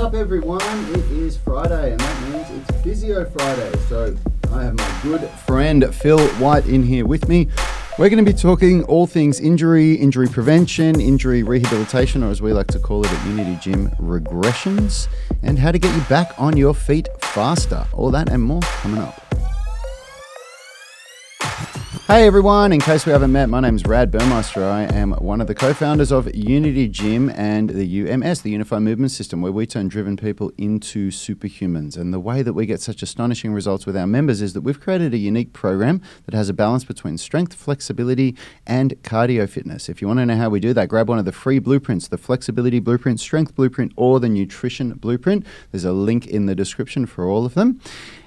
up, everyone? It is Friday, and that means it's Physio Friday. So I have my good friend Phil White in here with me. We're going to be talking all things injury, injury prevention, injury rehabilitation, or as we like to call it at Unity Gym, regressions, and how to get you back on your feet faster. All that and more coming up. Hey everyone, in case we haven't met, my name is Rad Burmeister. I am one of the co founders of Unity Gym and the UMS, the Unified Movement System, where we turn driven people into superhumans. And the way that we get such astonishing results with our members is that we've created a unique program that has a balance between strength, flexibility, and cardio fitness. If you want to know how we do that, grab one of the free blueprints the flexibility blueprint, strength blueprint, or the nutrition blueprint. There's a link in the description for all of them.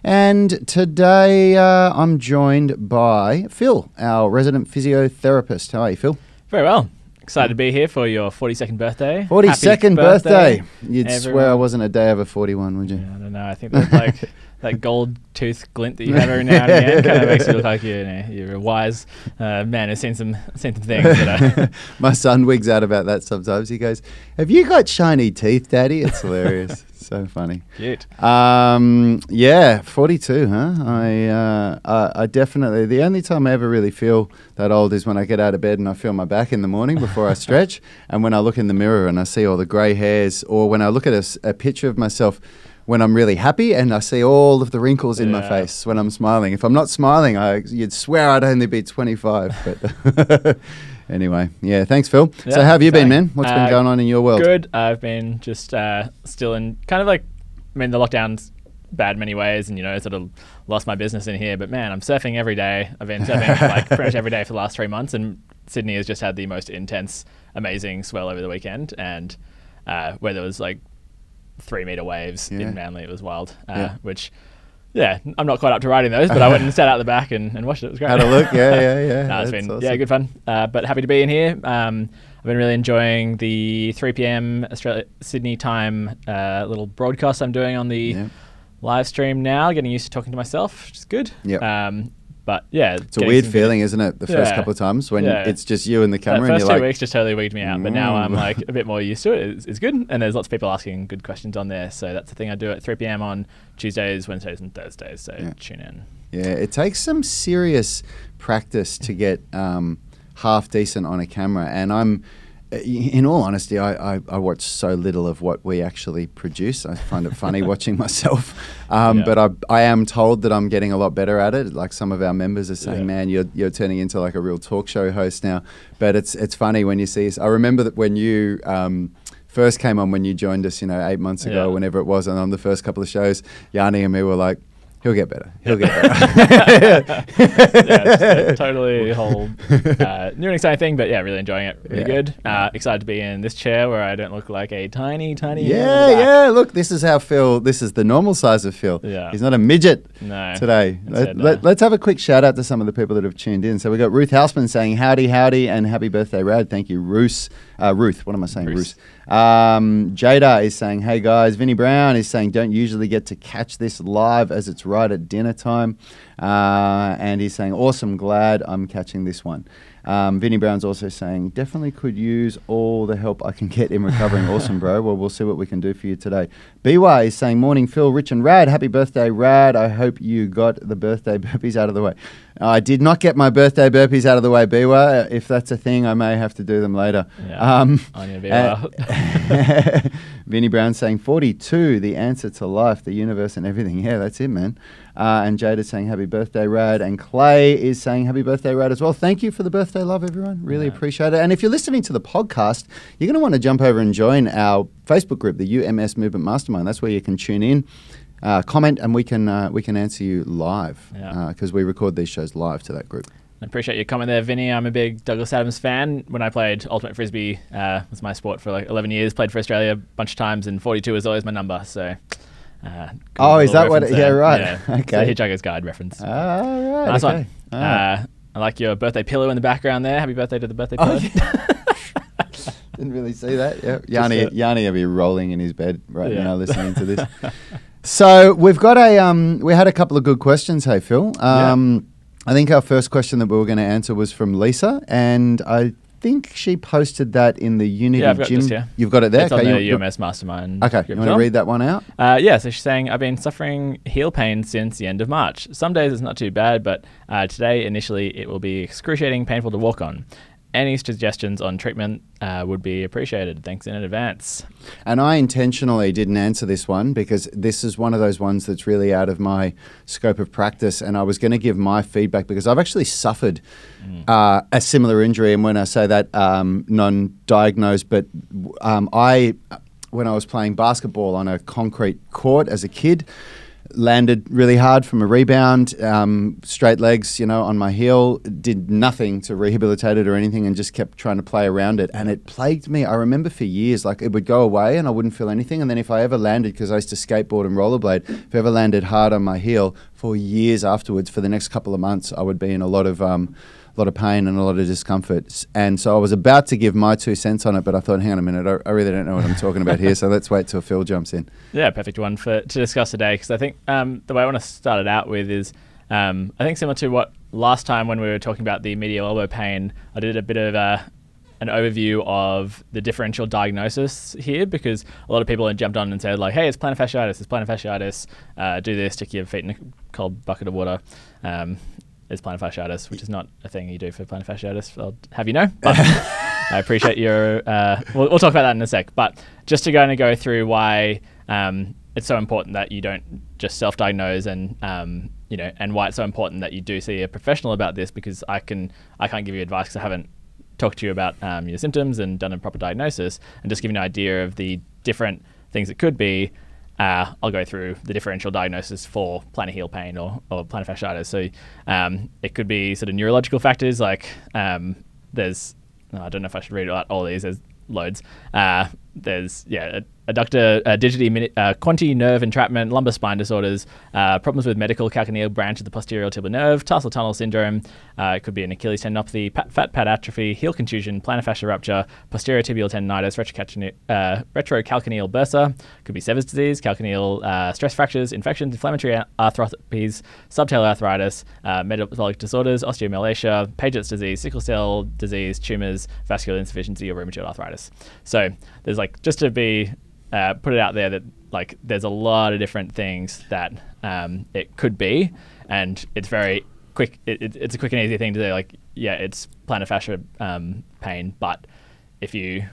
And today uh, I'm joined by Phil, our resident physiotherapist. How are you, Phil? Very well. Excited to be here for your 42nd birthday. 42nd birthday. You'd everyone. swear I wasn't a day over 41, would you? Yeah, I don't know. I think that's like that gold tooth glint that you have every now and again kind of makes you look like you're, you know, you're a wise uh, man who's seen some, seen some things. That, My son wigs out about that sometimes. He goes, Have you got shiny teeth, Daddy? It's hilarious so funny. Cute. Um, yeah, 42, huh? I, uh, I, I, definitely, the only time I ever really feel that old is when I get out of bed and I feel my back in the morning before I stretch, and when I look in the mirror and I see all the grey hairs, or when I look at a, a picture of myself when I'm really happy and I see all of the wrinkles in yeah. my face when I'm smiling. If I'm not smiling, I, you'd swear I'd only be 25. But anyway, yeah, thanks, Phil. Yeah, so, how have you been, man? What's uh, been going on in your world? Good. I've been just uh, still in kind of like, I mean, the lockdown's bad many ways, and you know, sort of lost my business in here. But man, I'm surfing every day. I've been surfing like pretty much every day for the last three months, and Sydney has just had the most intense, amazing swell over the weekend, and uh, where there was like three meter waves yeah. in Manly. It was wild, uh, yeah. which yeah, I'm not quite up to riding those, but I went and sat out the back and, and watched it. It was great. Had a look, yeah, yeah, yeah. no, it's been awesome. yeah, good fun. Uh, but happy to be in here. Um, I've been really enjoying the 3 p.m. Australia Sydney time uh, little broadcast I'm doing on the yeah. live stream now. Getting used to talking to myself, which is good. Yeah. Um, but yeah, it's a weird feeling, isn't it? The first yeah. couple of times when yeah. it's just you and the camera. The first and two like, weeks just totally wigged me out, but now I'm mm. like a bit more used to it. It's, it's, good, and there's lots of people asking good questions on there. So that's the thing I do at 3 p.m. on Tuesdays, Wednesdays, and Thursdays. So yeah. tune in. Yeah, it takes some serious practice to get um, half decent on a camera, and I'm in all honesty, I, I, I, watch so little of what we actually produce. I find it funny watching myself. Um, yeah. But I, I am told that I'm getting a lot better at it. Like some of our members are saying, yeah. man, you're, you're turning into like a real talk show host now. But it's, it's funny when you see us. I remember that when you. Um, first came on when you joined us, you know, eight months ago, yeah. whenever it was, and on the first couple of shows, Yanni and me were like, He'll get better. He'll get better. yeah, totally whole uh, new and exciting thing, but yeah, really enjoying it. Really yeah. good. Uh, excited to be in this chair where I don't look like a tiny, tiny. Yeah, yeah. Look, this is how Phil. This is the normal size of Phil. Yeah, he's not a midget. No. Today, let, let, let's have a quick shout out to some of the people that have tuned in. So we got Ruth Houseman saying howdy, howdy, and happy birthday, Rad. Thank you, Ruth. Uh, Ruth. What am I saying, Ruth? Um, Jada is saying, hey guys. Vinny Brown is saying, don't usually get to catch this live as it's right at dinner time. Uh, and he's saying, awesome, glad I'm catching this one. Um, Vinny Brown's also saying, definitely could use all the help I can get in recovering. awesome, bro. Well, we'll see what we can do for you today. BY is saying, morning, Phil, Rich, and Rad. Happy birthday, Rad. I hope you got the birthday burpees out of the way. I did not get my birthday burpees out of the way, BY. If that's a thing, I may have to do them later. Yeah, um, on your uh, Vinny Brown saying, 42, the answer to life, the universe, and everything. Yeah, that's it, man. Uh, and Jade is saying happy birthday, Rad. And Clay is saying happy birthday, Rad, as well. Thank you for the birthday love, everyone. Really yeah. appreciate it. And if you're listening to the podcast, you're going to want to jump over and join our Facebook group, the UMS Movement Mastermind. That's where you can tune in. Uh, comment and we can uh, we can answer you live because yeah. Uh, we record these shows live to that group. I appreciate your comment there, Vinny. I'm a big Douglas Adams fan. When I played Ultimate Frisbee, uh, was my sport for like 11 years. Played for Australia a bunch of times, and 42 was always my number. So uh, oh, is that what? It, yeah, right. Yeah. okay. It's Hitchhiker's Guide reference. Oh, right. Nice okay. one. Uh, I like your birthday pillow in the background there. Happy birthday to the birthday pillow. Oh, yeah. Didn't really see that. Yeah, Yanni, Yanni will be rolling in his bed right yeah. now listening to this. so we've got a um, we had a couple of good questions. Hey, Phil. Um, yeah. I think our first question that we were going to answer was from Lisa, and I think she posted that in the Unity Yeah, I've got gym. this, yeah. You've got it there. It's on okay, the you- UMS Mastermind. okay. You want to read that one out? Uh, yeah, so she's saying, I've been suffering heel pain since the end of March. Some days it's not too bad, but uh, today, initially, it will be excruciating, painful to walk on. Any suggestions on treatment uh, would be appreciated. Thanks in advance. And I intentionally didn't answer this one because this is one of those ones that's really out of my scope of practice. And I was going to give my feedback because I've actually suffered uh, a similar injury. And when I say that, um, non diagnosed, but um, I, when I was playing basketball on a concrete court as a kid, landed really hard from a rebound, um, straight legs, you know, on my heel, did nothing to rehabilitate it or anything and just kept trying to play around it. And it plagued me. I remember for years, like it would go away and I wouldn't feel anything. And then if I ever landed, because I used to skateboard and rollerblade, if I ever landed hard on my heel for years afterwards, for the next couple of months, I would be in a lot of. Um, a lot of pain and a lot of discomfort. And so I was about to give my two cents on it, but I thought, hang on a minute, I, I really don't know what I'm talking about here. So let's wait till Phil jumps in. Yeah, perfect one for to discuss today because I think um, the way I want to start it out with is um, I think similar to what last time when we were talking about the medial elbow pain, I did a bit of a, an overview of the differential diagnosis here because a lot of people had jumped on and said like, hey, it's plantar fasciitis, it's plantar fasciitis, uh, do this, stick your feet in a cold bucket of water. Um, it's plantar fasciitis, which is not a thing you do for plantar fasciitis. I'll have you know. But I appreciate your. Uh, we'll, we'll talk about that in a sec. But just to kind of go through why um, it's so important that you don't just self-diagnose and um, you know, and why it's so important that you do see a professional about this because I can I can't give you advice because I haven't talked to you about um, your symptoms and done a proper diagnosis and just give you an idea of the different things it could be. Uh, I'll go through the differential diagnosis for plantar heel pain or, or plantar fasciitis. So um, it could be sort of neurological factors like um, there's I don't know if I should read out all these. There's loads. Uh, there's yeah, adductor, uh, digiti, mini- uh, quinti nerve entrapment, lumbar spine disorders, uh, problems with medial calcaneal branch of the posterior tibial nerve, tarsal tunnel syndrome. Uh, it could be an Achilles tendinopathy, pat, fat pad atrophy, heel contusion, plantar fascia rupture, posterior tibial tendinitis, retrocalcane- uh, retrocalcaneal bursa. Could be Sever's disease, calcaneal uh, stress fractures, infections, inflammatory arthropathies, subtalar arthritis, uh, metabolic disorders, osteomalacia, Paget's disease, sickle cell disease, tumors, vascular insufficiency, or rheumatoid arthritis. So there's like just to be uh, put it out there that like there's a lot of different things that um, it could be, and it's very quick. It, it, it's a quick and easy thing to say like yeah, it's plantar fascia um, pain, but if you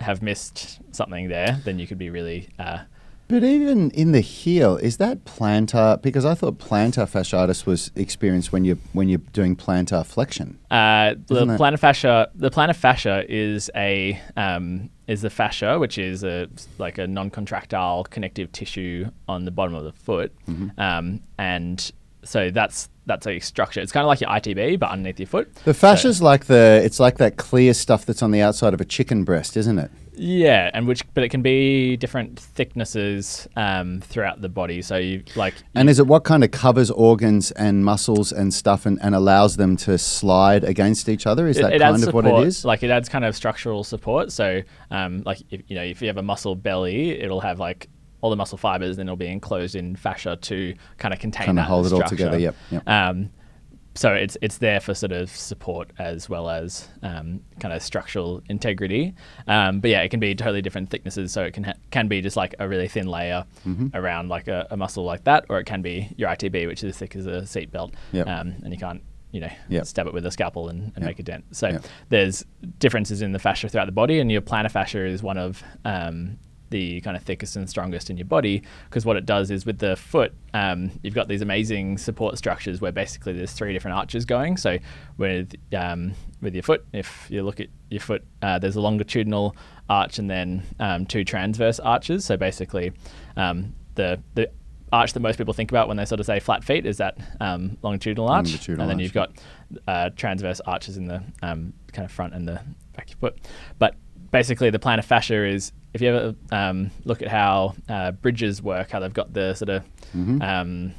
have missed something there, then you could be really uh, But even in the heel, is that plantar? Because I thought plantar fasciitis was experienced when you when you're doing plantar flexion. Uh, the plantar fascia. The plantar fascia is a um, is the fascia, which is a like a non-contractile connective tissue on the bottom of the foot, Mm-hmm. um, and so that's that's a structure. It's kind of like your ITB, but underneath your foot. The fascia's like the it's like that clear stuff that's on the outside of a chicken breast, isn't it? Yeah, and which but it can be different thicknesses um, throughout the body. So you like And is it what kind of covers organs and muscles and stuff and, and allows them to slide against each other? Is that kind of support, what it is? Like it adds kind of structural support. So, um, like if you know, if you have a muscle belly, it'll have like all the muscle fibers, then it'll be enclosed in fascia to kind of contain Kinda that hold it all together, yep, yep. Um, so it's it's there for sort of support as well as um, kind of structural integrity. Um, but yeah, it can be totally different thicknesses. So it can ha- can be just like a really thin layer Mm-hmm. around like a, a muscle like that, or it can be your ITB, which is as thick as a seat belt, Yep. um, and you can't you know Yep. stab it with a scalpel and, and Yep. make a dent. So there's differences in the fascia throughout the body, and your plantar fascia is one of um, the kind of thickest and strongest in your body because what it does is with the foot, um, you've got these amazing support structures where basically there's three different arches going. So with um, with your foot, if you look at your foot, uh, there's a longitudinal arch and then um, two transverse arches. So basically, um, the the arch that most people think about when they sort of say flat feet is that um, longitudinal arch, Longitudinal and then arch, you've got uh, transverse arches in the um, kind of front and the back of your foot. But basically, the plantar fascia is if you ever um, look at how uh, bridges work, how they've got the sort of um,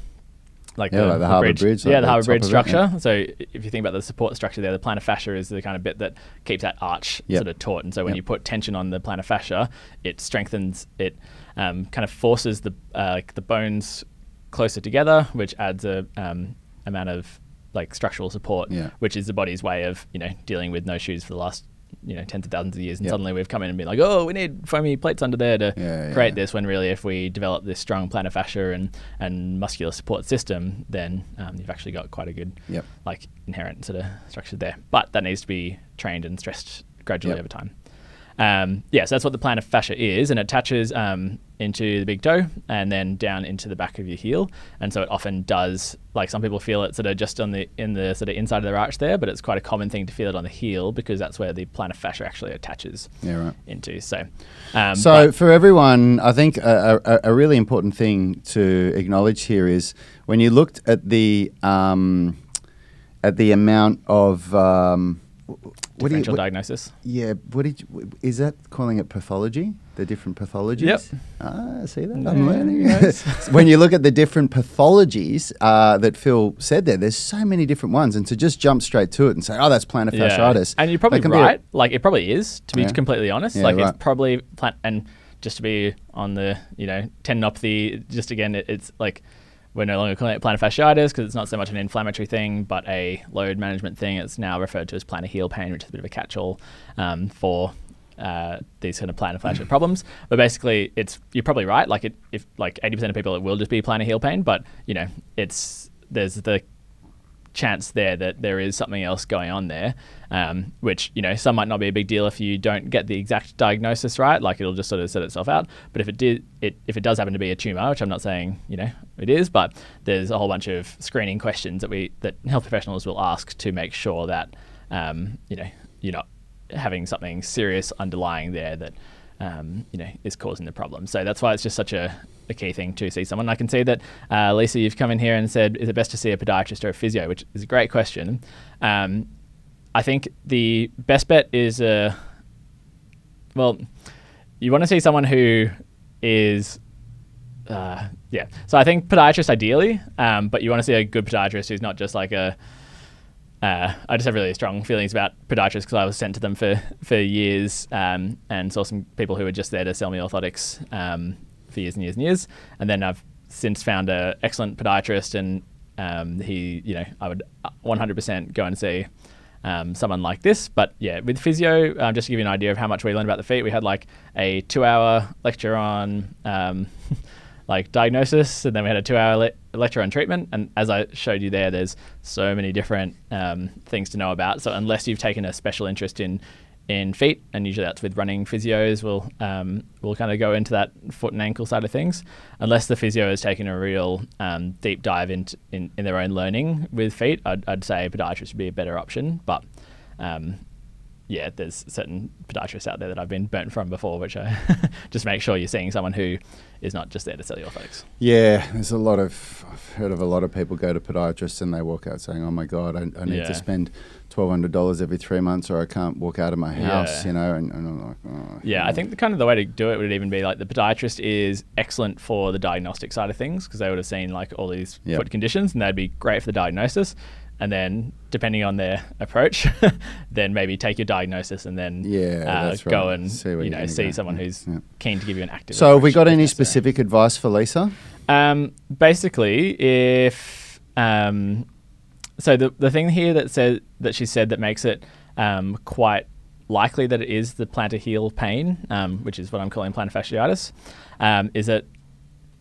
like Mm-hmm. Yeah, like the Harbour Bridge, like yeah, the the Harbour Bridge of it, yeah. structure. So if you think about the support structure there, the plantar fascia is the kind of bit that keeps that arch Yep. sort of taut. And so when Yep. you put tension on the plantar fascia, it strengthens it, um, kind of forces the uh, like the bones closer together, which adds a um, amount of like structural support, Yeah. which is the body's way of you know dealing with no shoes for the last you know tens of thousands of years, and Yep. suddenly we've come in and been like, oh, we need foamy plates under there to Yeah, create yeah. this. When really, if we develop this strong plantar fascia and and muscular support system, then um, you've actually got quite a good Yep. like inherent sort of structure there. But that needs to be trained and stressed gradually Yep. over time. Um, yeah, so that's what the plantar fascia is, and it attaches um, into the big toe and then down into the back of your heel. And so it often does, like some people feel it sort of just on the in the sort of inside of their arch there, but it's quite a common thing to feel it on the heel because that's where the plantar fascia actually attaches Yeah, right. into. So, um, So for everyone, I think a, a, a really important thing to acknowledge here is when you looked at the um, at the amount of um, what do you, differential what- diagnosis. yeah, what did you, is that calling it pathology? The different pathologies. Yep. Ah, see that No, I'm learning. when you look at the different pathologies uh, that Phil said there, there's so many different ones, and to just jump straight to it and say, "Oh, that's plantar fasciitis," And you're probably be a- right. like it probably is, to be Yeah. completely honest. Yeah, like right. it's probably plan and just to be on the you know tendinopathy. Just again, it, it's like we're no longer calling it plantar fasciitis because it's not so much an inflammatory thing, but a load management thing. It's now referred to as plantar heel pain, which is a bit of a catch-all um, for. Uh, these kind of plantar fascia problems, but basically, it's you're probably right. Like it, if like eighty percent of people, it will just be plantar heel pain. But you know, it's there's the chance there that there is something else going on there, um, which you know some might not be a big deal if you don't get the exact diagnosis right. Like it'll just sort of set itself out. But if it did, it if it does happen to be a tumor, which I'm not saying you know it is, but there's a whole bunch of screening questions that we that health professionals will ask to make sure that um, you know you're not having something serious underlying there that um, you know is causing the problem. So that's why it's just such a, a key thing to see someone. I can see that uh, Lisa, you've come in here and said, is it best to see a podiatrist or a physio? Which is a great question. Um, I think the best bet is a well, you want to see someone who is uh, yeah. So I think podiatrist ideally, um, but you want to see a good podiatrist who's not just like a. Uh, I just have really strong feelings about podiatrists because I was sent to them for for years um, and saw some people who were just there to sell me orthotics um, for years and years and years, and then I've since found an excellent podiatrist, and um, he, you know, I would 100% go and see um, someone like this. But yeah, with physio, um, just to give you an idea of how much we learned about the feet, we had like a two-hour lecture on um, like diagnosis, and then we had a two-hour le- lecture on treatment. And as I showed you there, there's so many different um, things to know about. So unless you've taken a special interest in in feet, and usually that's with running physios. We'll um, we'll kind of go into that foot and ankle side of things, unless the physio has taken a real um, deep dive into in, in their own learning with feet. I'd, I'd say podiatrist would be a better option, but um, yeah, there's certain podiatrists out there that I've been burnt from before, which I just make sure you're seeing someone who is not just there to sell you orthotics. Yeah, there's a lot of I've heard of a lot of people go to podiatrists and they walk out saying, "Oh my god, I, I need Yeah. to spend twelve hundred dollars every three months, or I can't walk out of my house." Yeah. You know, and, and I'm like, oh, Yeah, I think the kind of the way to do it would even be like the podiatrist is excellent for the diagnostic side of things because they would have seen like all these Yep. foot conditions and that'd be great for the diagnosis. And then, depending on their approach, then maybe take your diagnosis and then Yeah, uh, that's go and See you know see go. someone Yeah, who's yeah. keen to give you an active. So, have we got any specific advice for Lisa? Um, basically, if um, so, the the thing here that says that she said that makes it um, quite likely that it is the plantar heel pain, um, which is what I'm calling plantar fasciitis, um, is that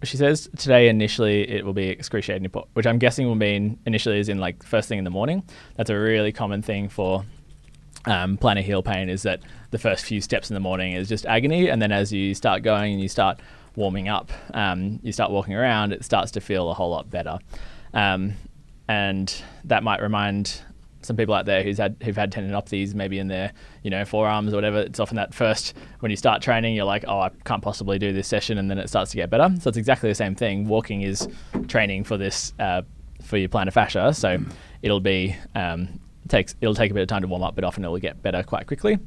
she says today initially it will be excruciating, which I'm guessing will mean initially is in like first thing in the morning. That's a really common thing for um, plantar heel pain is that the first few steps in the morning is just agony, and then as you start going and you start warming up, um, you start walking around, it starts to feel a whole lot better, um, and that might remind some people out there who's had who've had tendinopathies maybe in their you know forearms or whatever. It's often that first when you start training, you're like, oh, I can't possibly do this session, and then it starts to get better. So it's exactly the same thing. Walking is training for this uh, for your plantar fascia, so it'll be um, takes it'll take a bit of time to warm up, but often it'll get better quite quickly,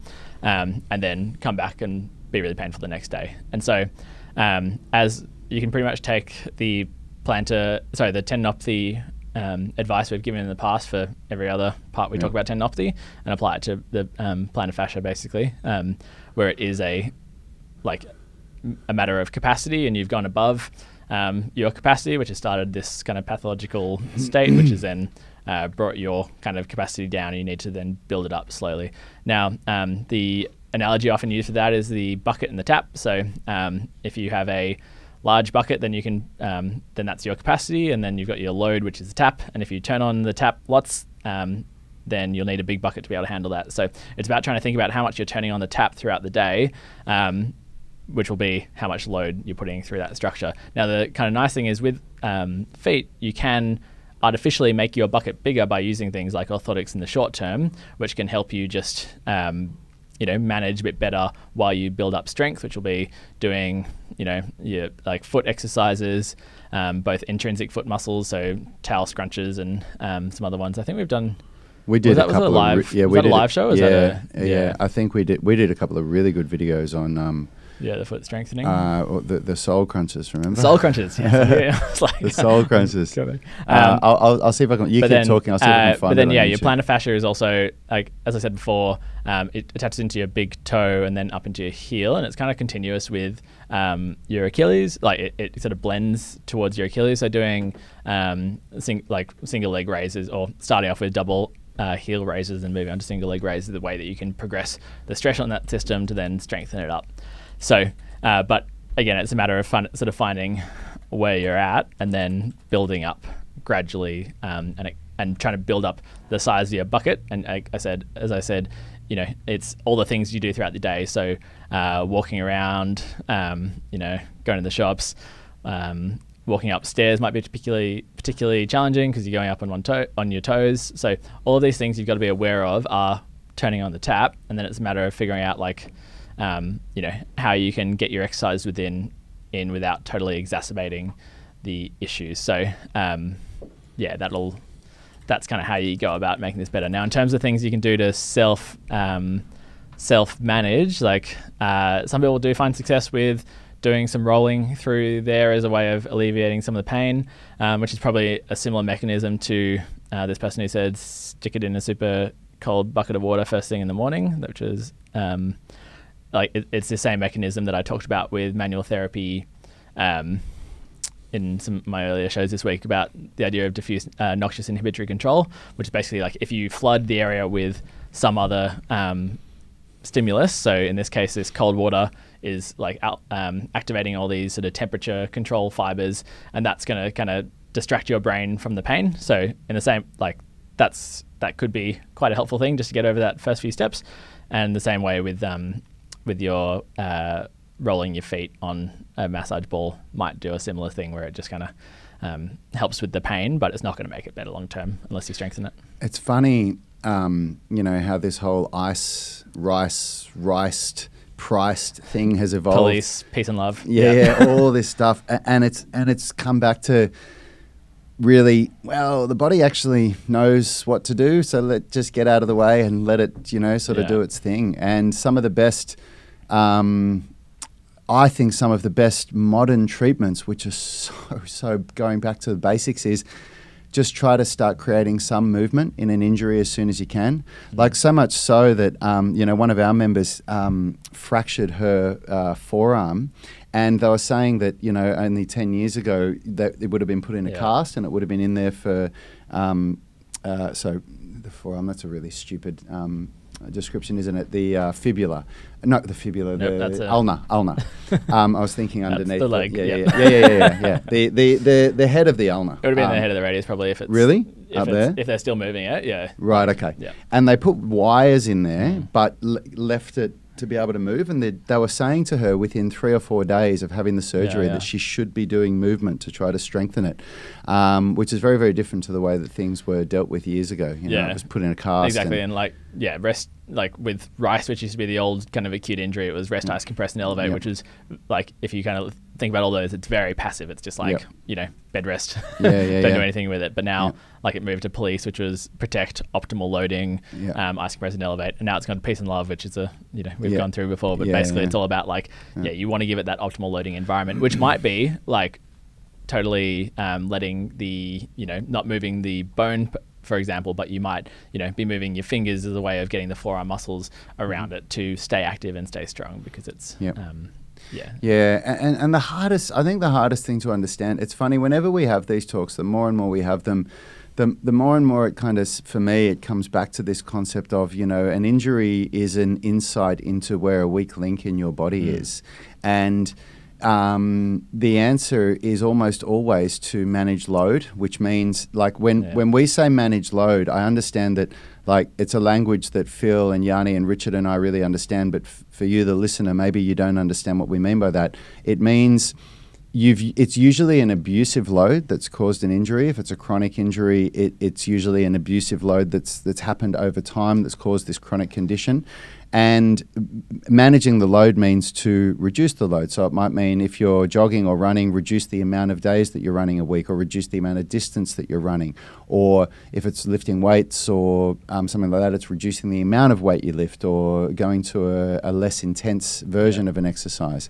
um, and then come back and be really painful the next day. And so, um, as you can pretty much take the plantar, sorry, the tendinopathy um, advice we've given in the past for every other part we talk about tendinopathy, and apply it to the um, plantar fascia basically, um, where it is a like a matter of capacity, and you've gone above um, your capacity, which has started this kind of pathological state, which is then uh, brought your kind of capacity down. And You need to then build it up slowly. Now, um, the analogy often used for that is the bucket and the tap. So um, if you have a large bucket, then you can um, then that's your capacity, and then you've got your load, which is the tap. And if you turn on the tap lots, um, then you'll need a big bucket to be able to handle that. So it's about trying to think about how much you're turning on the tap throughout the day. Um, which will be how much load you're putting through that structure. Now, the kind of nice thing is with um, feet, you can artificially make your bucket bigger by using things like orthotics in the short term, which can help you just um, you know manage a bit better while you build up strength, which will be doing you know your like foot exercises, um, both intrinsic foot muscles, so towel scrunches and um, some other ones. I think we've done. We did that- a was that couple live- of re- yeah, was we that a did live show yeah, a- yeah, yeah. I think we did we did a couple of really good videos on um Yeah, the foot strengthening. uh the the sole crunches. Remember Sole crunches. Yes. yeah. Like- the sole crunches. Uh, Um, I'll, I'll, I'll see if I can. You keep then, talking. I'll see if I uh, can find But then, yeah, your YouTube. plantar fascia is also like as I said before, um, it attaches into your big toe and then up into your heel, and it's kind of continuous with um, your Achilles. Like it, it sort of blends towards your Achilles. So doing um, sing, like single leg raises or starting off with double. Uh, heel raises and moving on to single leg raises, the way that you can progress the stress on that system to then strengthen it up. So, uh, but again, it's a matter of fun, sort of finding where you're at and then building up gradually um, and and trying to build up the size of your bucket. And I, I said, as I said, you know, it's all the things you do throughout the day. So uh, walking around, um, you know, going to the shops, um, walking upstairs might be particularly particularly challenging because you're going up on one toe on your toes. So all of these things you've got to be aware of are turning on the tap, and then it's a matter of figuring out like, um, you know, how you can get your exercise within in without totally exacerbating the issues. So um, yeah, that'll that's kind of how you go about making this better. Now, in terms of things you can do to self um, self manage, like uh, some people do find success with doing some rolling through there as a way of alleviating some of the pain, um, which is probably a similar mechanism to uh, this person who said stick it in a super cold bucket of water first thing in the morning, which is um, like it, it's the same mechanism that I talked about with manual therapy. Um, in some of my earlier shows this week about the idea of diffuse uh, noxious inhibitory control, which is basically like if you flood the area with some other um, stimulus. So in this case, this cold water is like out, um, activating all these sort of temperature control fibers, and that's going to kind of distract your brain from the pain. So in the same like that's that could be quite a helpful thing just to get over that first few steps. And the same way with um, with your uh, rolling your feet on a massage ball might do a similar thing where it just kind of um, helps with the pain, but it's not going to make it better long term unless you strengthen it. It's funny, um, you know, how this whole ice, rice, riced, priced thing has evolved. Police, peace and love. Yeah, yeah, all this stuff, and it's and it's come back to really well. The body actually knows what to do, so let just get out of the way and let it, you know, sort of Yeah. do its thing. And some of the best. Um, I think some of the best modern treatments, which are so so going back to the basics, is just try to start creating some movement in an injury as soon as you can. Like so much so that um, you know one of our members um, fractured her uh, forearm, and they were saying that you know only ten years ago that it would have been put in a Yeah. cast and it would have been in there for. Um, uh, so the forearm. That's a really stupid. Um, description isn't it the uh, fibula no the fibula Nope, the ulna ulna um, I was thinking underneath the leg, yeah, yeah, yep. yeah, yeah, yeah, yeah, yeah. The, the, the, the head of the ulna. It would have been Um, the head of the radius probably if it's Really? if, Up it's, there? if they're still moving it. Yeah. Right, okay. Yeah. Mm. And they put wires in there, but l- left it to be able to move. And they, they were saying to her within three or four days of having the surgery yeah. that she should be doing movement to try to strengthen it, um, which is very, very different to the way that things were dealt with years ago. You know, Yeah. it was put in a cast. Exactly, and- and like yeah, rest like with rice, which used to be the old kind of acute injury. It was rest, ice, compress, and elevate, Mm. Yep. which is like if you kind of think about all those, it's very passive. It's just like Yep. you know bed rest. Yeah, yeah, Don't yeah. do anything with it. But now like it moved to police, which was protect, optimal loading, um, ice, compress, and elevate, and now it's gone to peace and love, which is a you know we've gone through before. But basically, it's all about like yeah, you want to give it that optimal loading environment, which might be like totally um, letting the you know not moving the bone for example but you might you know be moving your fingers as a way of getting the forearm muscles around it to stay active and stay strong because it's Yep. um, yeah Yeah, and, and the hardest, I think the hardest thing to understand, it's funny, whenever we have these talks, the more and more we have them, the the more and more it kind of for me it comes back to this concept of you know an injury is an insight into where a weak link in your body Mm. is, and um, the answer is almost always to manage load, which means like when Yeah. when we say manage load, I understand that like it's a language that Phil and Yanni and Richard and I really understand, but f- for you, the listener, maybe you don't understand what we mean by that. It means you've it's usually an abusive load that's caused an injury. If it's a chronic injury, it, it's usually an abusive load that's that's happened over time that's caused this chronic condition. And managing the load means to reduce the load. So it might mean if you're jogging or running, reduce the amount of days that you're running a week, or reduce the amount of distance that you're running. Or if it's lifting weights or um, something like that, it's reducing the amount of weight you lift, or going to a, a less intense version of an exercise.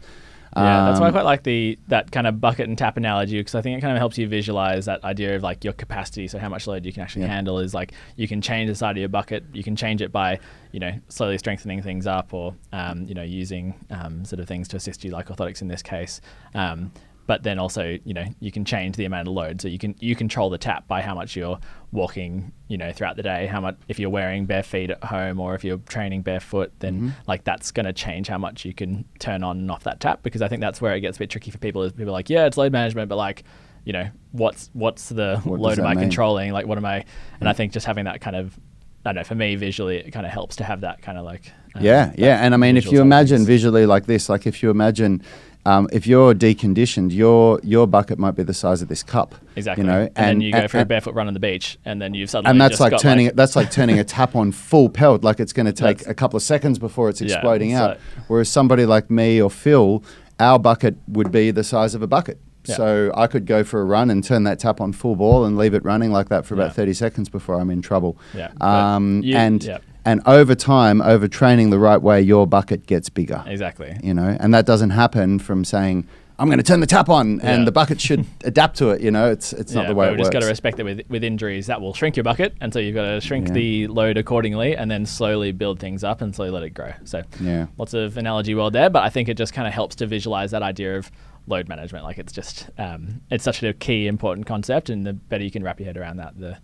Yeah, that's why I Um, quite like the that kind of bucket and tap analogy because I think it kind of helps you visualize that idea of like your capacity. So how much load you can actually Yeah. handle is like you can change the side of your bucket. You can change it by you know slowly strengthening things up or um, you know using um, sort of things to assist you like orthotics in this case. Um, but then also you know you can change the amount of load so you can you control the tap by how much you're walking you know throughout the day how much if you're wearing bare feet at home or if you're training barefoot then Mm-hmm. like that's going to change how much you can turn on and off that tap because i think that's where it gets a bit tricky for people is people are like yeah it's load management but like you know what's what's the What load am i mean? controlling like what am i and i think just having that kind of i don't know for me visually it kind of helps to have that kind of like um, Yeah, yeah, and I mean, if you imagine things. visually like this, like if you imagine, um, if you're deconditioned, your your bucket might be the size of this cup. exactly You know, and, then you go and- for a barefoot run on the beach and then you've suddenly and that's like turning it. That's like turning a tap on full pelt. Like it's going to take a couple of seconds before it's Yeah, exploding so- out. Whereas somebody like me or Phil, our bucket would be the size of a bucket. Yeah. So I could go for a run and turn that tap on full ball and leave it running like that for about Yeah. thirty seconds before I'm in trouble. Yeah, Um, you- and yeah. And over time, over training the right way, your bucket gets bigger exactly you know, and that doesn't happen from saying I'm going to turn the tap on and Yeah. the bucket should adapt to it. You know, it's it's not the way it we've just got to respect that with with injuries that will shrink your bucket, and so you've got to shrink Yeah. the load accordingly, and then slowly build things up and slowly let it grow. So Yeah. lots of analogy world there, but I think it just kind of helps to visualize that idea of load management. Like it's just um, it's such a key important concept, and the better you can wrap your head around that, the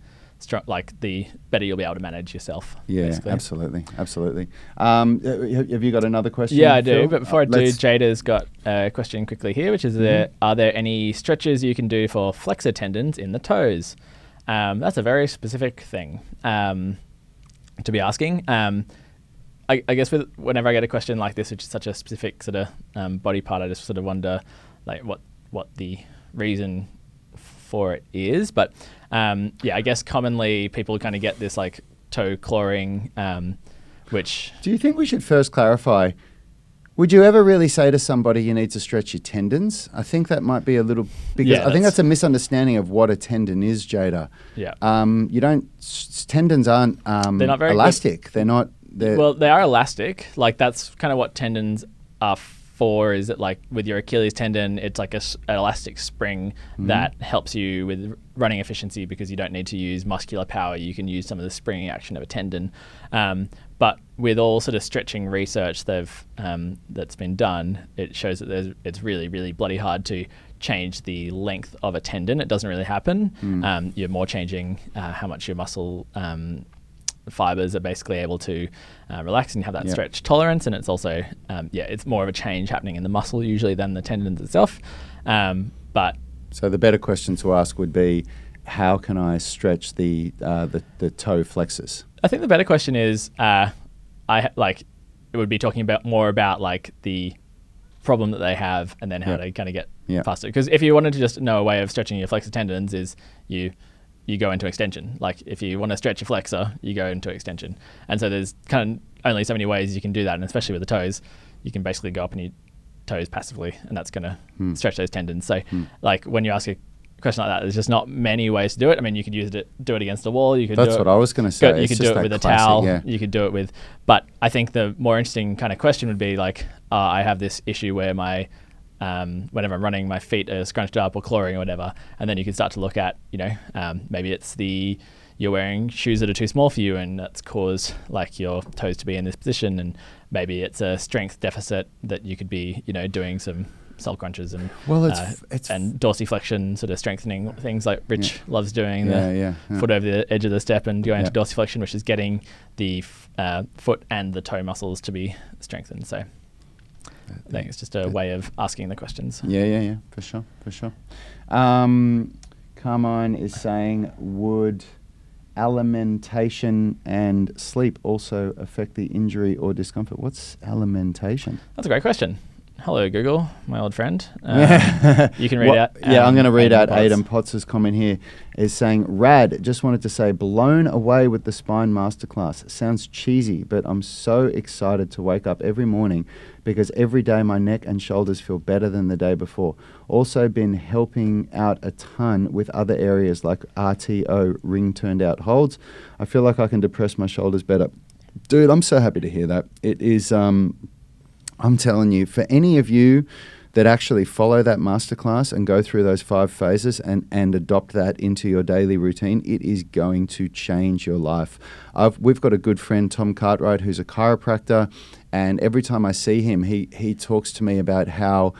like the better you'll be able to manage yourself. yeah, basically. absolutely, absolutely. Um, have you got another question? Yeah, I do. Phil? But before I Uh, do, Jada's got a question quickly here, which is: Mm-hmm. there, Are there any stretches you can do for flexor tendons in the toes? Um, that's a very specific thing um, to be asking. Um, I, I guess with whenever I get a question like this, which is such a specific sort of um, body part, I just sort of wonder like what what the reason for it is. But um, yeah, I guess commonly people kind of get this like toe clawing, um, which Do you think we should first clarify? Would you ever really say to somebody you need to stretch your tendons? I think that might be a little because Yeah, I think that's- a misunderstanding of what a tendon is, Jada. yeah. Um, you don't s- tendons aren't um, They're not very good- elastic. They're not. They're, well, they are elastic. Like that's kind of what tendons are for. Is it like with your Achilles tendon, it's like a, an elastic spring Mm-hmm. that helps you with running efficiency because you don't need to use muscular power. You can use some of the springing action of a tendon. Um, but with all sort of stretching research they've um, that's been done, it shows that there's, it's really, really bloody hard to change the length of a tendon. It doesn't really happen. Mm. Um, you're more changing uh, how much your muscle um, fibers are basically able to uh, relax and have that Yep. stretch tolerance. And it's also, um, yeah, it's more of a change happening in the muscle usually than the tendons itself. Um, but So the better question to ask would be, how can I stretch the uh, the, the toe flexors? I think the better question is, uh, I like, it would be talking about more about like the problem that they have and then how Yep. to kind of get Yep. faster. Because if you wanted to just know a way of stretching your flexor tendons, is you you go into extension. Like if you want to stretch your flexor, you go into extension. And so there's kind of only so many ways you can do that, and especially with the toes, you can basically go up on your toes passively, and that's going to Hmm. stretch those tendons. So like when you ask a question like that, there's just not many ways to do it. I mean, you could use it do it against the wall. You could do it. That's what I was going to say. Go, you could do it with a classic, towel. Yeah. You could do it with, but I think the more interesting kind of question would be like, uh, I have this issue where my, um, whenever I'm running, my feet are scrunched up or clawing or whatever, and then you can start to look at, you know, um, maybe it's the you're wearing shoes that are too small for you, and that's caused like your toes to be in this position, and maybe it's a strength deficit that you could be, you know, doing some cell crunches and Well, it's uh, it's and dorsiflexion, sort of strengthening things like Rich loves doing. yeah, the yeah, yeah. foot over the edge of the step and going Yeah. into dorsiflexion, which is getting the f- uh, foot and the toe muscles to be strengthened. So I think it's just a way of asking the questions. Yeah, yeah, yeah, for sure, for sure. Um, Carmine is saying, would alimentation and sleep also affect the injury or discomfort? What's alimentation? That's a great question. Hello, Google, my old friend. Uh, you can read What- out. Yeah, I'm um, going to read out Potts. Aidan Potts' comment here. Is saying, Rad, just wanted to say, blown away with the spine masterclass. Sounds cheesy, but I'm so excited to wake up every morning because every day my neck and shoulders feel better than the day before. Also, been helping out a ton with other areas like RTO, ring turned out holds. I feel like I can depress my shoulders better. Dude, I'm so happy to hear that. It is. Um, I'm telling you, for any of you that actually follow that masterclass and go through those five phases and, and adopt that into your daily routine, it is going to change your life. I've, we've got a good friend, Tom Cartwright, who's a chiropractor, and every time I see him, he, he talks to me about how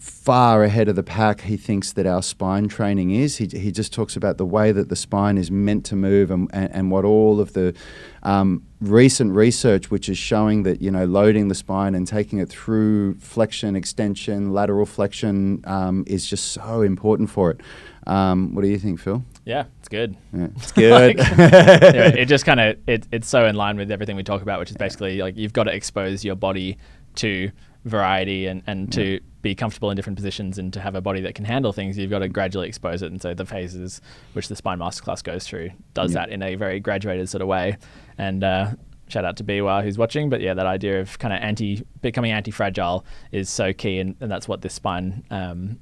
far ahead of the pack he thinks that our spine training is. He, he just talks about the way that the spine is meant to move and, and, and what all of the um, recent research, which is showing that, you know, loading the spine and taking it through flexion, extension, lateral flexion um, is just so important for it. Um, what do you think, Phil? Yeah, it's good. Yeah, it's good. Yeah, it just kind of it, it's so in line with everything we talk about, which is basically like you've got to expose your body to variety and, and to be comfortable in different positions and to have a body that can handle things, you've got to gradually expose it. And so the phases which the spine masterclass goes through does Yeah. that in a very graduated sort of way. And uh, shout out to Biwa who's watching. But yeah, that idea of kind of anti becoming anti fragile is so key, and, and that's what this spine um,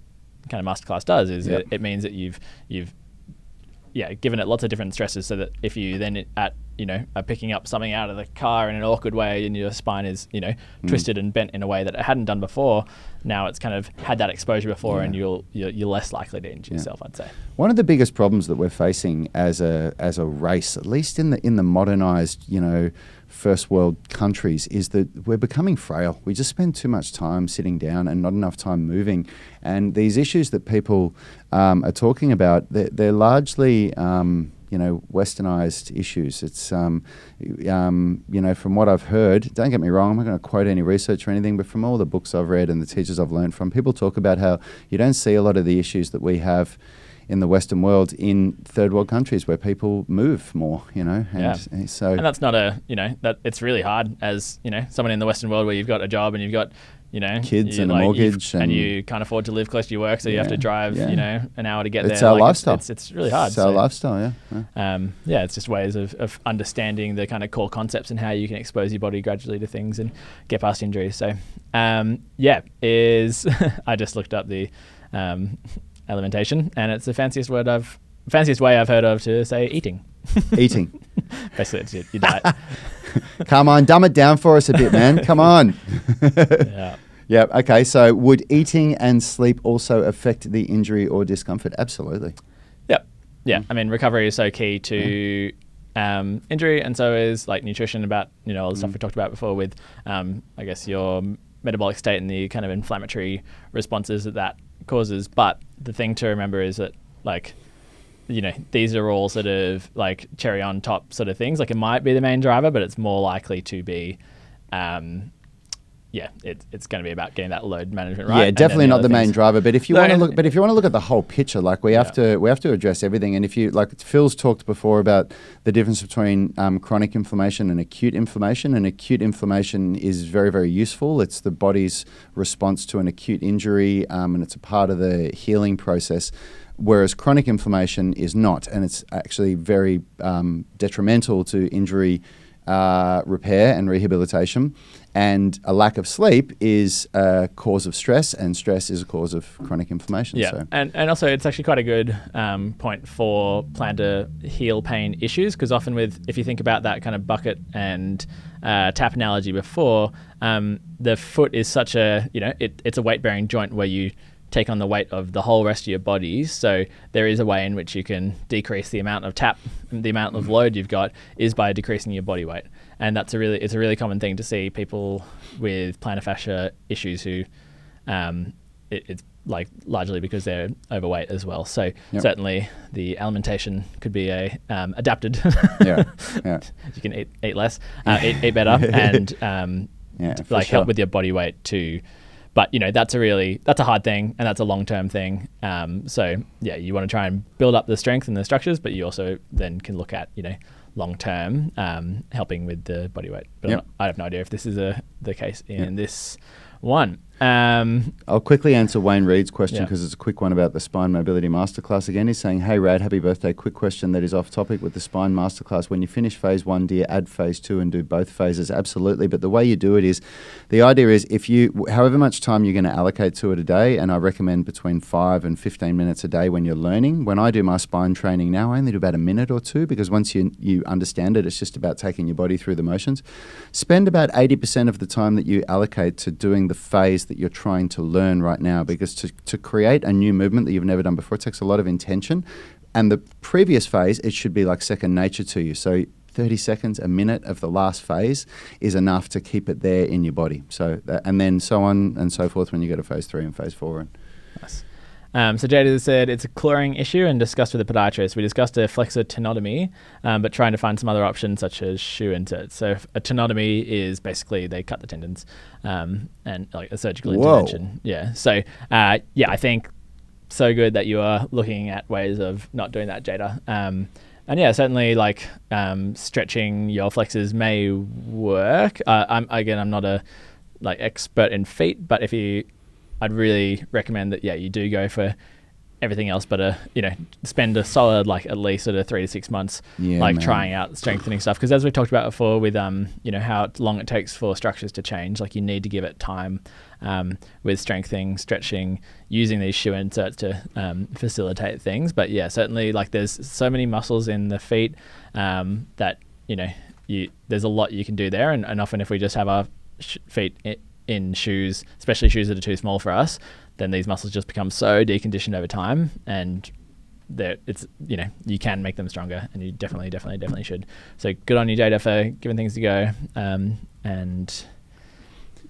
kind of masterclass does. Is Yep. it, it means that you've you've yeah, given it lots of different stresses so that if you then at you know are picking up something out of the car in an awkward way and your spine is you know Mm. twisted and bent in a way that it hadn't done before, now it's kind of had that exposure before and you'll you're, you're less likely to injure Yeah. yourself. I'd say. One of the biggest problems that we're facing as a as a race, at least in the in the modernized, you know, first world countries, is that we're becoming frail. We just spend too much time sitting down and not enough time moving. And these issues that people um, are talking about, they're, they're largely um, you know, westernized issues. It's, um, um, you know, from what I've heard, don't get me wrong, I'm not going to quote any research or anything, but from all the books I've read and the teachers I've learned from, people talk about how you don't see a lot of the issues that we have in the Western world in third world countries where people move more, you know, and, Yeah. and so And that's not a you know that it's really hard as you know someone in the Western world where you've got a job and you've got you know Kids you, and a like, you've- mortgage and, and- you can't afford to live close to your work, so you have to drive yeah. you know an hour to get it's there. our Like, lifestyle. It's, it's really hard. It's our so- lifestyle, yeah. yeah. um, yeah, it's just ways of, of understanding the kind of core concepts and how you can expose your body gradually to things and get past injuries. So, um, yeah, is I just looked up the um, alimentation, and it's the fanciest word I've fanciest way I've heard of to say eating. Eating. Basically, it's your, your diet. Come on, dumb it down for us a bit, man. Come on. yeah. Yeah. Okay. So, would eating and sleep also affect the injury or discomfort? Absolutely. Yep. Yeah. I mean, recovery is so key to um, injury, and so is like nutrition. About you know all the stuff we talked about before with, um, I guess your metabolic state and the kind of inflammatory responses that that causes. But the thing to remember is that like. You know, these are all sort of like cherry on top sort of things. Like it might be the main driver, but it's more likely to be, um, yeah, it, it's going to be about getting that load management right. Yeah, and then definitely not other the main driver. But if you No, want to look, but if you want to look at the whole picture, like we have Yeah. to, we have to address everything. And if you like, Phil's talked before about the difference between um, chronic inflammation and acute inflammation. And acute inflammation is very, very useful. It's the body's response to an acute injury, um, and it's a part of the healing process. Whereas chronic inflammation is not, and it's actually very um, detrimental to injury uh, repair and rehabilitation. And a lack of sleep is a cause of stress, and stress is a cause of chronic inflammation. Yeah, So. and and also it's actually quite a good um, point for plan to heal pain issues because often with if you think about that kind of bucket and uh, tap analogy before, um, the foot is such a you know it, it's a weight bearing joint where you take on the weight of the whole rest of your body. So there is a way in which you can decrease the amount of tap, the amount of load you've got is by decreasing your body weight, and that's a really it's a really common thing to see people with plantar fascia issues who um, it, it's like largely because they're overweight as well. So Yep. certainly the alimentation could be a um, adapted. Yeah, yeah. you can eat eat less, uh, eat, eat better, and um, Yeah, like sure. help with your body weight too. But you know that's a really that's a hard thing, and that's a long term thing. Um, so yeah, you want to try and build up the strength and the structures, but you also then can look at you know long term um, helping with the body weight. But Yep. not- I have no idea if this is a the case in this one. Um, I'll quickly answer Wayne Reed's question Yeah. because it's a quick one about the Spine Mobility Masterclass. Again, he's saying, Hey, Rad, happy birthday. Quick question that is off topic with the Spine Masterclass. When you finish phase one, do you add phase two and do both phases? Absolutely. But the way you do it is the idea is if you, however much time you're going to allocate to it a day, and I recommend between five and 15 minutes a day when you're learning. When I do my spine training now, I only do about a minute or two because once you, you understand it, it's just about taking your body through the motions. Spend about 80% of the time that you allocate to doing the phase that you're trying to learn right now because to, to create a new movement that you've never done before, it takes a lot of intention. And the previous phase, it should be like second nature to you. So 30 seconds, a minute of the last phase is enough to keep it there in your body. So, that, and then so on and so forth when you go to phase three and phase four. And Nice. Um, so Jada said it's a clawing issue and discussed with the podiatrist. We discussed a flexor tenotomy, um, but trying to find some other options such as shoe inserts. So a tenotomy is basically they cut the tendons um, and like a surgical Whoa. intervention. Yeah. So uh, yeah, I think so good that you are looking at ways of not doing that, Jada. Um, and yeah, certainly like um, stretching your flexors may work. Uh, I'm again, I'm not a like expert in feet, but if you, I'd really recommend that yeah, you do go for everything else, but uh, you know, spend a solid like at least sort of three to six months, Yeah, like man. trying out strengthening stuff. Because as we talked about before, with um, you know, how long it takes for structures to change, like you need to give it time. Um, with strengthening, stretching, using these shoe inserts to um, facilitate things. But yeah, certainly like there's so many muscles in the feet um, that you know you there's a lot you can do there. And, and often if we just have our sh- feet in shoes, especially shoes that are too small for us, then these muscles just become so deconditioned over time and that it's you know you can make them stronger and you definitely definitely definitely should. So good on you Jada for giving things a go. Um, and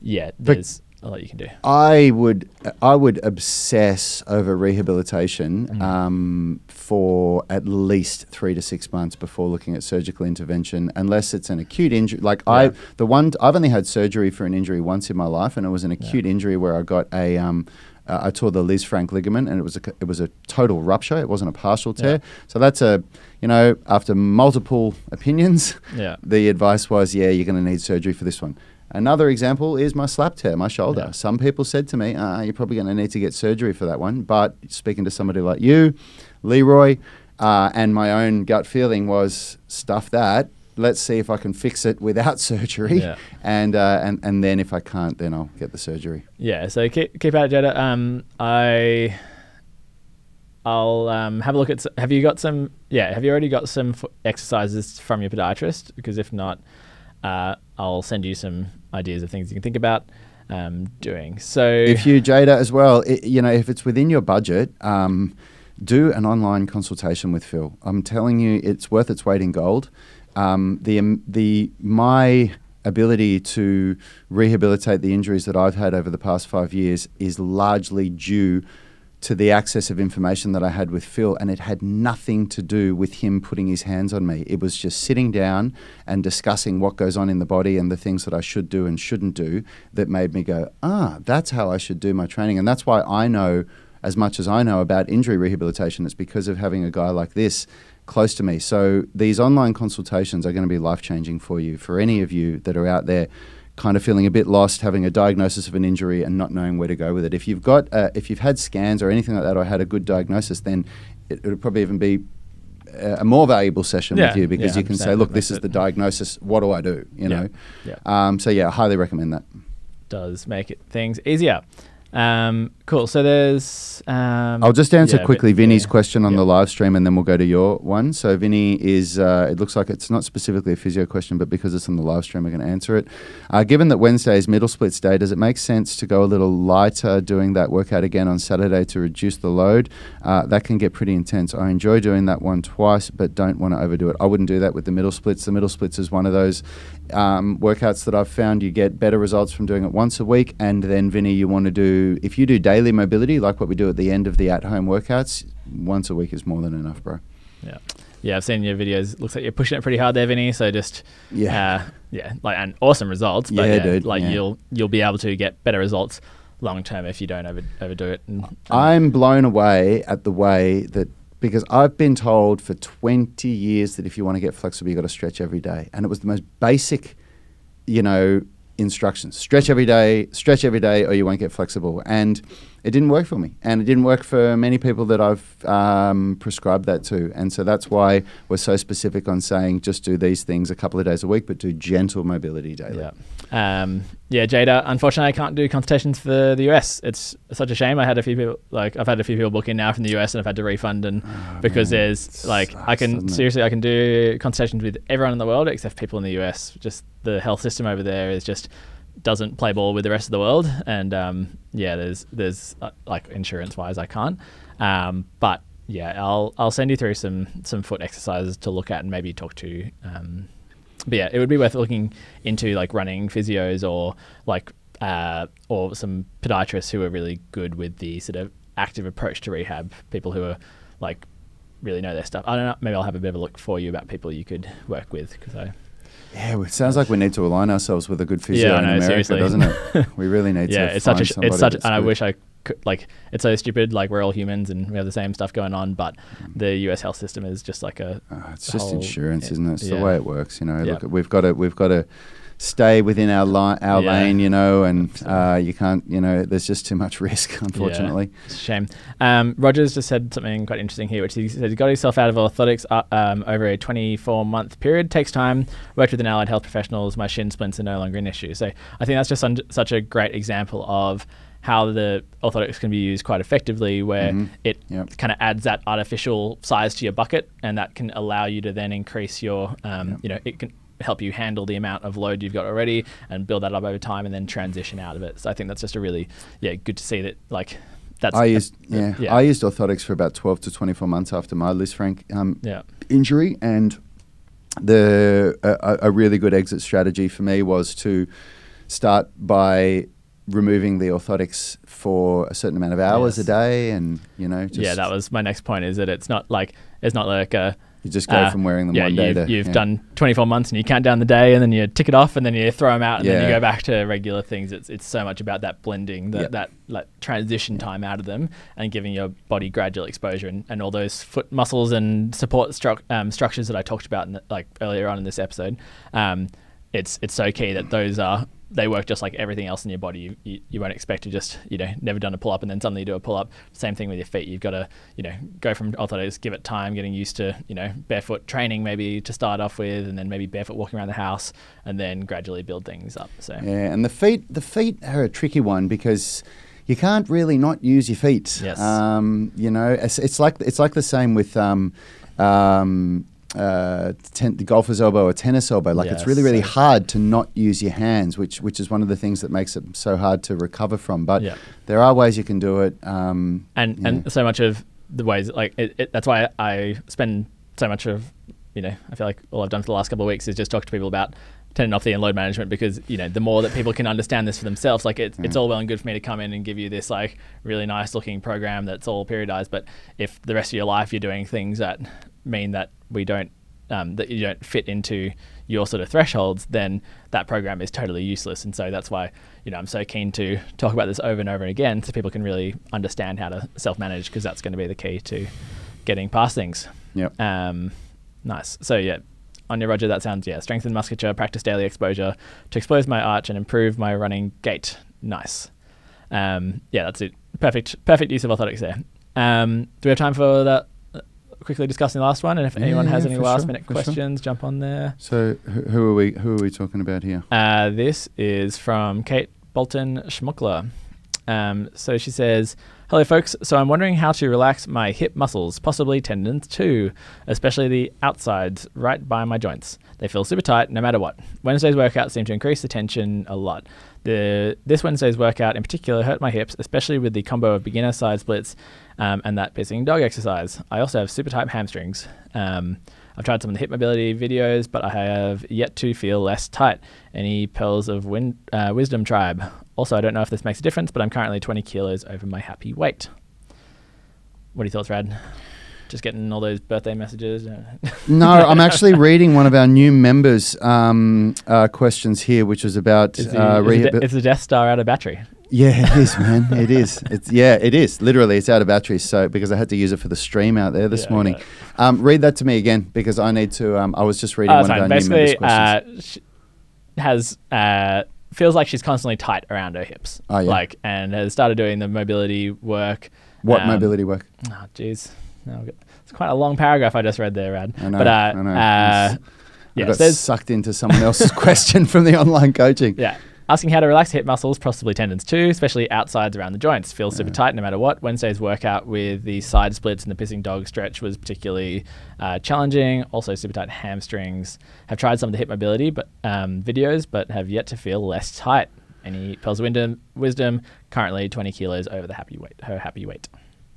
yeah But- there's a lot you can do I would I would obsess over rehabilitation Mm. um, for at least three to six months before looking at surgical intervention, unless it's an acute injury. Like Yeah. I, the one I've only had surgery for an injury once in my life, and it was an acute injury where I got a. Um, uh, I tore the Lisfranc ligament, and it was a, it was a total rupture. It wasn't a partial tear. Yeah. So that's a, you know, after multiple opinions, yeah the advice was, yeah, you're going to need surgery for this one. Another example is my slap tear, my shoulder. Yeah. Some people said to me, uh, you're probably going to need to get surgery for that one. But speaking to somebody like you, Leroy, uh, and my own gut feeling was, stuff that. Let's see if I can fix it without surgery. Yeah. And, uh, and, and then if I can't, then I'll get the surgery. Yeah, so keep, keep at it, Jada. Um, I, I'll um, have a look at. Have you got some? Yeah, have you already got some f- exercises from your podiatrist? Because if not, uh, I'll send you some ideas of things you can think about um, doing. So if you Jada as well, i you know, if it's within your budget, um, do an online consultation with Phil. I'm telling you, it's worth its weight in gold. Um, the um, the my ability to rehabilitate the injuries that I've had over the past five years is largely due to the access of information that I had with Phil, and it had nothing to do with him putting his hands on me. It was just sitting down and discussing what goes on in the body and the things that I should do and shouldn't do that made me go, ah, that's how I should do my training. And that's why I know as much as I know about injury rehabilitation. It's because of having a guy like this close to me. So these online consultations are going to be life changing for you, for any of you that are out there kind of feeling a bit lost, having a diagnosis of an injury and not knowing where to go with it. If you've got, uh, if you've had scans or anything like that, or had a good diagnosis, then it would probably even be a more valuable session Yeah, with you because yeah, you can say, look, this is it- the diagnosis. What do I do? You Yeah, know. yeah. Um, so yeah, I highly recommend that. does make it things easier. Um, cool. So there's. Um, I'll just answer yeah, quickly Vinny's yeah. question on Yeah. the live stream, and then we'll go to your one. So Vinny is. Uh, it looks like it's not specifically a physio question, but because it's on the live stream, we're going to answer it. Uh, given that Wednesday is middle splits day, does it make sense to go a little lighter doing that workout again on Saturday to reduce the load? Uh, that can get pretty intense. I enjoy doing that one twice, but don't want to overdo it. I wouldn't do that with the middle splits. The middle splits is one of those um, workouts that I've found you get better results from doing it once a week, and then Vinny, you want to do if you do daily mobility like what we do at the end of the at-home workouts, once a week is more than enough, bro. Yeah. Yeah, I've seen your videos. Looks like you're pushing it pretty hard there, Vinny. So just Yeah. uh, yeah, like and awesome results. But Yeah, yeah, dude, like yeah. you'll you'll be able to get better results long term if you don't over, overdo it. And, and I'm blown away at the way that because I've been told for 20 years that if you want to get flexible, you've got to stretch every day, and it was the most basic, you know, instructions: stretch every day, stretch every day, or you won't get flexible. And it didn't work for me, and it didn't work for many people that I've um, prescribed that to. And so that's why we're so specific on saying just do these things a couple of days a week, but do gentle mobility daily. yeah, um, yeah, Jada. Unfortunately, I can't do consultations for the US. It's such a shame. I had a few people like I've had a few people book in now from the US, and I've had to refund. And because Oh, man, there's like I sucks, doesn't can seriously I can do consultations with everyone in the world except people in the US. Just the health system over there is just doesn't play ball with the rest of the world. And um, yeah, there's there's uh, like insurance wise I can't. Um, but yeah, I'll I'll send you through some some foot exercises to look at and maybe talk to. Um, but yeah, it would be worth looking into like running physios or like uh, or some podiatrists who are really good with the sort of active approach to rehab. People who are like really know their stuff. I don't know. Maybe I'll have a bit of a look for you about people you could work with because I Yeah, it sounds like we need to align ourselves with a good physio Yeah, I in America, seriously. doesn't it? We really need yeah, to. it's such a find sh- somebody it's such and I wish I like it's so stupid. Like we're all humans and we have the same stuff going on, but the U.S. health system is just like a Uh, it's just whole- insurance, yeah, isn't it? It's yeah. the way it works, you know. Yeah. Look, we've got to we've got to stay within our li- our Yeah. lane, you know, and uh, you can't, you know, there's just too much risk, unfortunately. Yeah, it's a shame. Um, Rogers just said something quite interesting here, which he said he got himself out of orthotics uh, um, over a 24 month period. Takes time. Worked with an allied health professionals. My shin splints are no longer an issue. So I think that's just un- such a great example of how the orthotics can be used quite effectively, where Mhm. it Yep. kind of adds that artificial size to your bucket, and that can allow you to then increase your, um, Yep. you know, it can help you handle the amount of load you've got already and build that up over time and then transition out of it. So I think that's just a really, yeah, good to see that like that's I used yeah, yeah. I used orthotics for about 12 to 24 months after my Lisfranc um, yeah, injury, and the a- a really good exit strategy for me was to start by removing the orthotics for a certain amount of hours Yes. a day, and you know, just, yeah. That was my next point. Is that it's not like it's not like a you just go uh, from wearing them yeah, one day you've, to you've yeah. done 24 months and you count down the day and then you tick it off and then you throw them out and then you go back to regular things. It's it's so much about that blending, that Yep. that like transition time out of them and giving your body gradual exposure and, and all those foot muscles and support stru- um, structures that I talked about in the, like earlier on in this episode. Um, it's it's so key that those are they work just like everything else in your body. You, you, you won't expect to just you know never done a pull up and then suddenly you do a pull up. Same thing with your feet. You've got to you know go from I thought I orthotics, give it time, getting used to you know barefoot training maybe to start off with, and then maybe barefoot walking around the house, and then gradually build things up. So Yeah, and the feet the feet are a tricky one because you can't really not use your feet. Yes. Um, you know, it's, it's like it's like the same with um, um, uh, ten, the golfer's elbow or tennis elbow. Like it's really really hard to not use your hands, which which is one of the things that makes it so hard to recover from. But Yeah. there are ways you can do it. Um, and and so much of the ways like it, it, that's why I spend so much of you know I feel like all I've done for the last couple of weeks is just talk to people about tendinopathy and load management because you know the more that people can understand this for themselves like it, it's all well and good for me to come in and give you this like really nice looking program that's all periodized but if the rest of your life you're doing things that mean that we don't um, that you don't fit into your sort of thresholds, then that program is totally useless. And so that's why you know I'm so keen to talk about this over and over and again, so people can really understand how to self-manage, because that's going to be the key to getting past things. Yep. Um, nice. So yeah, on your Roger, that sounds yeah. Strengthen musculature, practice daily exposure to expose my arch and improve my running gait. Nice. Um, yeah, that's it. Perfect. Perfect use of orthotics there. Um, do we have time for that? uh, Quickly discussing the last one, and if Yeah, anyone has yeah, any last sure, minute for sure. questions, jump on there. So who, who are we who are we talking about here? Uh, this is from Kate Bolton Schmuckler. Um, so she says, Hello, folks. So I'm wondering how to relax my hip muscles, possibly tendons too, especially the outsides right by my joints. They feel super tight no matter what. Wednesday's workout seemed to increase the tension a lot. The this Wednesday's workout in particular hurt my hips, especially with the combo of beginner side splits um, and that pissing dog exercise. I also have super tight hamstrings. Um, I've tried some of the hip mobility videos, but I have yet to feel less tight. Any pearls of win- uh, wisdom tribe? Also, I don't know if this makes a difference, but I'm currently 20 kilos over my happy weight. What are your thoughts, Rad? Just getting all those birthday messages. No, I'm actually reading one of our new members' um, uh, questions here, which was about Is the, uh, is, the, rehab- de- is the Death Star out of battery? Yeah, it is, man. It is. It's yeah, it is. Literally, it's out of battery. So because I had to use it for the stream out there this Yeah, morning. Um, read that to me again because I need to. Um, I was just reading Oh, one it's of our new members' questions. uh, she has uh, feels like she's constantly tight around her hips. Oh, yeah. Like, and has started doing the mobility work. what um, mobility work? Oh, jeez. No, it's quite a long paragraph I just read there, Rad. I know, But uh, I know. uh, It's- I got sucked into someone else's question from the online coaching. yeah. Asking how to relax hip muscles, possibly tendons too, especially outsides around the joints. Feels super tight no matter what. Wednesday's workout with the side splits and the pissing dog stretch was particularly uh, challenging. Also, super tight hamstrings. Have tried some of the hip mobility but um, videos, but have yet to feel less tight. Any pearls of wisdom? Wisdom. Currently 20 kilos over the happy weight. Her happy weight.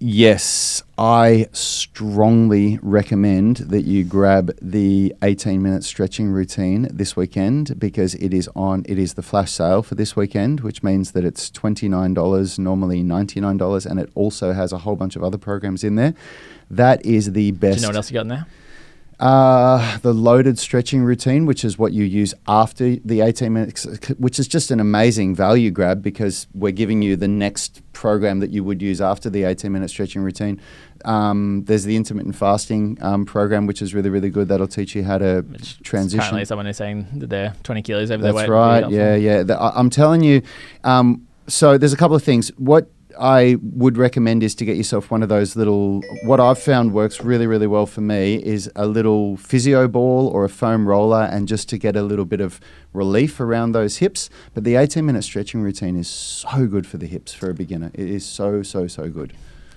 Yes, I strongly recommend that you grab the 18 minute stretching routine this weekend because it is on it is the flash sale for this weekend, which means that it's $29, normally $99 and it also has a whole bunch of other programs in there. That is the best. Do you know what else you got in there? Uh, the loaded stretching routine, which is what you use after the 18 minutes, which is just an amazing value grab because we're giving you the next program that you would use after the 18 minute stretching routine. Um, there's the intermittent fasting um, program, which is really, really good. That'll teach you how to Which transition. Currently, someone is saying that they're 20 kilos over their That's weight. would be right. Yeah, yeah. The- I'm telling you. Um, so there's a couple of things. What I would recommend is to get yourself one of those little. What I've found works really, really well for me is a little physio ball or a foam roller, and just to get a little bit of relief around those hips. But the 18 minute stretching routine is so good for the hips for a beginner. It is so, so, so good.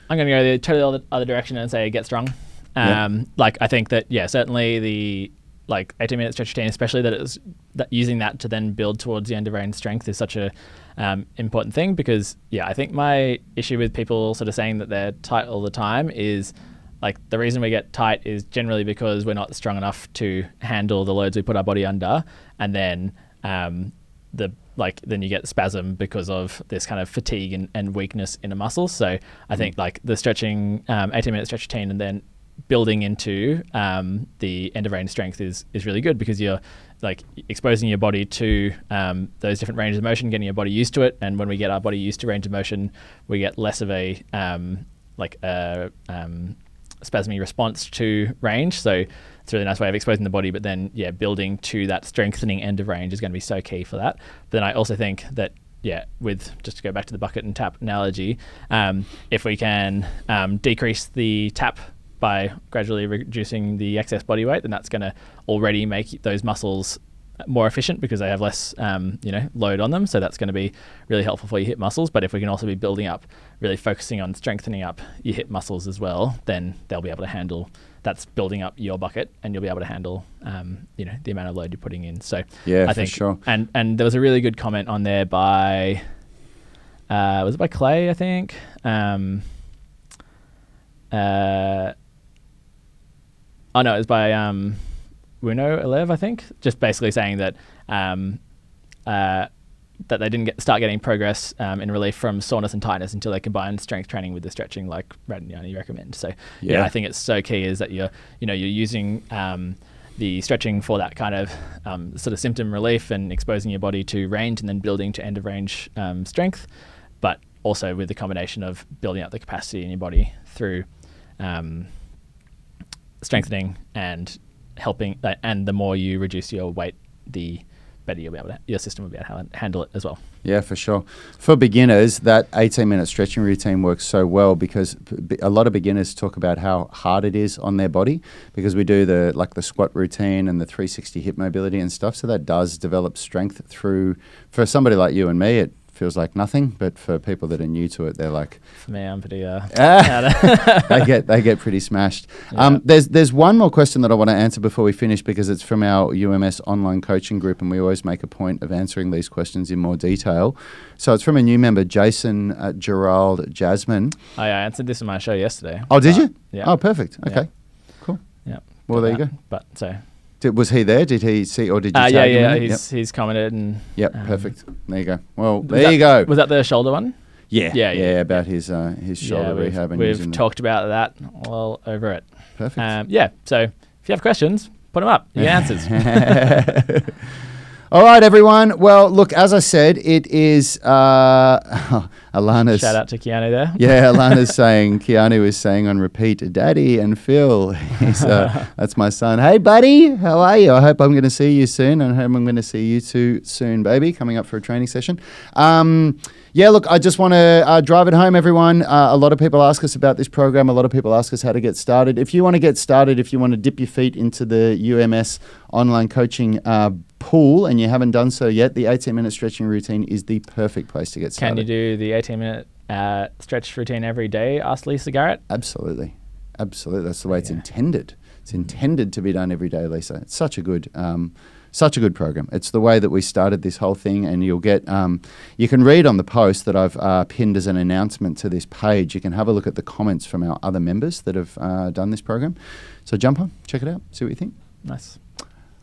I'm going to go the totally other, other direction and say get strong. Yeah. Um, Like I think that yeah, certainly the like 18 minute stretch routine, especially that it's that using that to then build towards the end of range strength is such a um, important thing because yeah, I think my issue with people sort of saying that they're tight all the time is like the reason we get tight is generally because we're not strong enough to handle the loads we put our body under, and then um, the like then you get spasm because of this kind of fatigue and, and weakness in a muscle. So I think like the stretching, um, 18 minute stretch routine, and then building into um, the end of range strength is is really good because you're like exposing your body to um, those different ranges of motion, getting your body used to it, and when we get our body used to range of motion, we get less of a um, like a um, spasmy response to range. So it's a really nice way of exposing the body, but then yeah, building to that strengthening end of range is going to be so key for that. But then I also think that yeah, with just to go back to the bucket and tap analogy, um, if we can um, decrease the tap by gradually reducing the excess body weight, then that's going to already make those muscles more efficient because they have less, um, you know, load on them. So that's going to be really helpful for your hip muscles. But if we can also be building up, really focusing on strengthening up your hip muscles as well, then they'll be able to handle. That's building up your bucket, and you'll be able to handle, um, you know, the amount of load you're putting in. So Yeah, I think, sure. And and there was a really good comment on there by, uh, was it by Clay? I think. Um, uh, oh no, it was by um, Wuno Elev, I think. Just basically saying that um, uh, that they didn't get, start getting progress um, in relief from soreness and tightness until they combined strength training with the stretching, like Yanni recommend. So yeah. Yeah. I think it's so key is that you're you know you're using um, the stretching for that kind of um, sort of symptom relief and exposing your body to range and then building to end of range um, strength, but also with the combination of building up the capacity in your body through um, strengthening and helping, uh, and the more you reduce your weight, the better you'll be able to, your system will be able to ha- handle it as well. Yeah, for sure. For beginners, that 18 minute stretching routine works so well because a lot of beginners talk about how hard it is on their body because we do the like the squat routine and the 360 hip mobility and stuff. So that does develop strength through for somebody like you and me it feels like nothing, but for people that are new to it they're like For me, I'm pretty. Uh, they get they get pretty smashed. Um, there's there's one more question that I want to answer before we finish because it's from our UMS online coaching group, and we always make a point of answering these questions in more detail. So it's from a new member, Jason uh, Gerald Jasmine. I uh, answered this in my show yesterday. Oh, did you? Yeah. Oh, perfect. Yeah. Okay. Cool. Yeah. Well, there you go. But so, Did, was he there? Did he see, or did you uh, tag yeah, him? yeah, in it? he's he's commented and Yep, yep um, perfect. There you go. Well, there that- you go. Was that the shoulder one? yeah, yeah, yeah, yeah. about his uh, his shoulder yeah, we've, rehab and we've the- talked about that all over it. perfect. Um, yeah, so if you have questions, put them up. You get answers. All right, everyone. Well, look, as I said, it is uh, Alana's. Shout out to Keanu there. Yeah, Alana's saying, Keanu is saying on repeat, Daddy and Phil. Uh, that's my son. Hey, buddy, how are you? I hope I'm going to see you soon. and I hope I'm going to see you too soon, baby, coming up for a training session. Um, yeah, look, I just want to uh, drive it home, everyone. Uh, a lot of people ask us about this program. A lot of people ask us how to get started. If you want to get started, if you want to dip your feet into the UMS online coaching uh, pool and you haven't done so yet, the 18 minute stretching routine is the perfect place to get started. Can you do the 18 minute uh, stretch routine every day? Asked Lisa Garrett. Absolutely. Absolutely. That's the way it's intended. It's intended to be done every day, Lisa. It's such a good um, such a good program. It's the way that we started this whole thing, and you'll get um, you can read on the post that I've uh, pinned as an announcement to this page. You can have a look at the comments from our other members that have uh, done this program. So jump on, check it out, see what you think. Nice.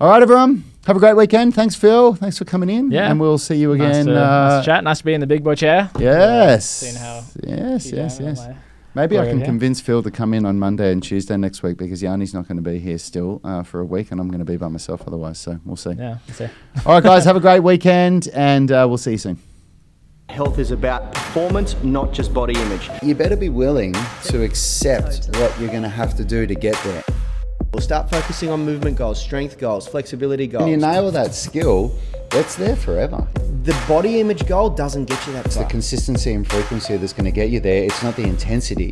All right, everyone. Have a great weekend. Thanks, Phil. Thanks for coming in. Yeah. And we'll see you Nice again. to, nice uh, to chat. Nice to be in the big boy chair. yes. Seeing how yes, you yes, yes. Maybe I can here. convince Phil to come in on Monday and Tuesday next week because Yanni's not going to be here still uh, for a week and I'm going to be by myself otherwise. So we'll see. Yeah. let's see. All right, guys, have a great weekend and uh, we'll see you soon. Health is about performance, not just body image. You better be willing to accept what you're going to have to do to get there. We'll start focusing on movement goals, strength goals, flexibility goals. When you nail that skill, it's there forever. the body image goal doesn't get you that It's the consistency and frequency that's going to get you there. It's not the intensity.